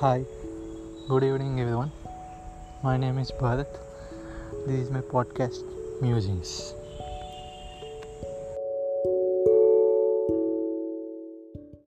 Hi, good evening, everyone. My name is Bharat. This is my podcast, Musings.